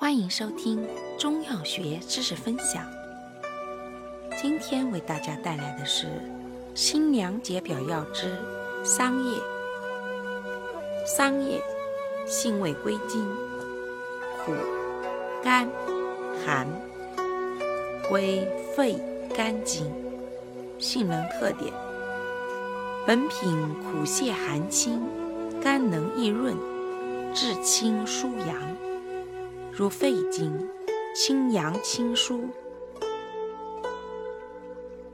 欢迎收听中药学知识分享。今天为大家带来的是新凉解表药之桑叶。桑叶性味归经：苦、甘、寒，归肺、肝经。性能特点：本品苦泻寒清，甘能益润，治清疏阳。如肺经，清阳清疏，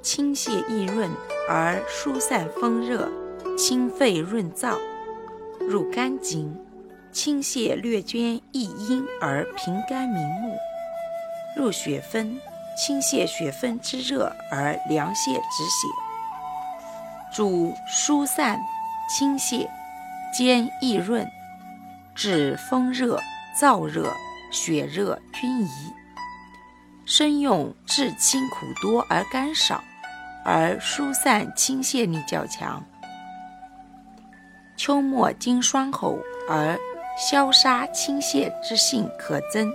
清泻益润而疏散风热，清肺润燥；入肝经，清泻略捐益阴而平肝明目；入血分，清泻血分之热而凉泻止血。主疏散、清泻、兼益润，治风热、燥热。血热均宜，生用治清苦多而甘少，而疏散清泻力较强。秋末经霜后而消杀清泻之性可增。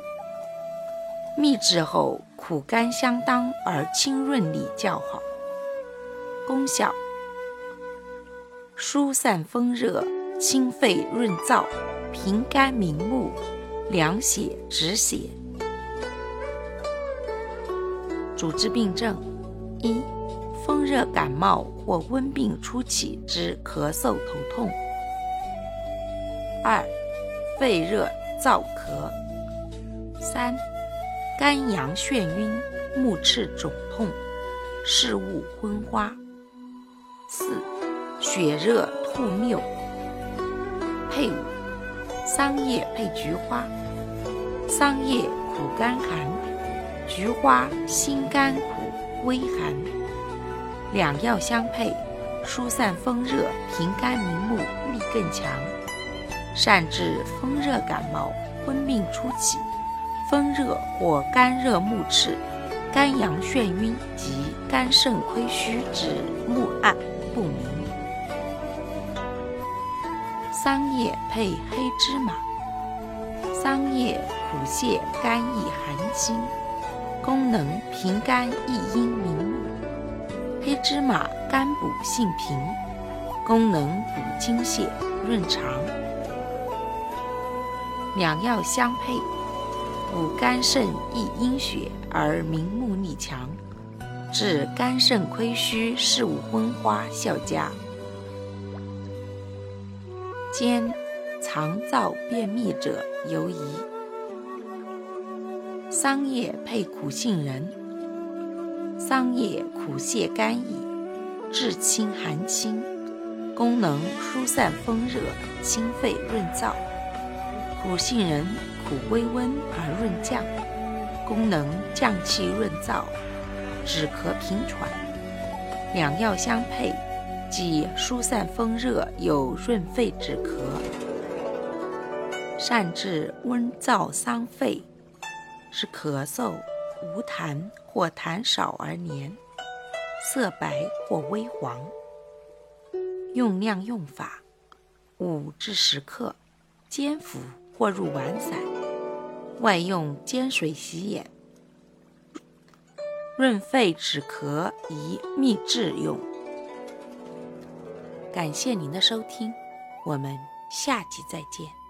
秘制后苦甘相当而清润力较好。功效：疏散风热，清肺润燥，平肝明目。凉血止血。主治病症：一、风热感冒或温病初期之咳嗽头痛；二、肺热燥咳；三、肝阳眩晕、目赤肿痛、视物昏花；四、血热吐谬。配伍：桑叶配菊花。桑叶苦甘寒，菊花辛甘苦微寒，两药相配，疏散风热，平肝明目，力更强，善治风热感冒、温病初起、风热或肝热目赤、肝阳眩晕及肝肾亏虚之目暗不明。桑叶配黑芝麻。桑叶补泻肝益寒清，功能平肝益阴明目；黑芝麻甘补性平，功能补精血润肠。两药相配，补肝肾益阴血而明目力强，治肝肾亏虚、视物昏花效佳。兼。肠燥便秘者尤宜。桑叶配苦杏仁。桑叶苦泻肝益，治清寒清，功能疏散风热、清肺润燥。苦杏仁苦微温而润降，功能降气润燥，止咳平喘。两药相配，既疏散风热，又润肺止咳。善治温燥伤肺，是咳嗽无痰或痰少而黏，色白或微黄。用量用法：五至十克，煎服或入丸散，外用煎水洗眼。润肺止咳宜秘制用。感谢您的收听，我们下集再见。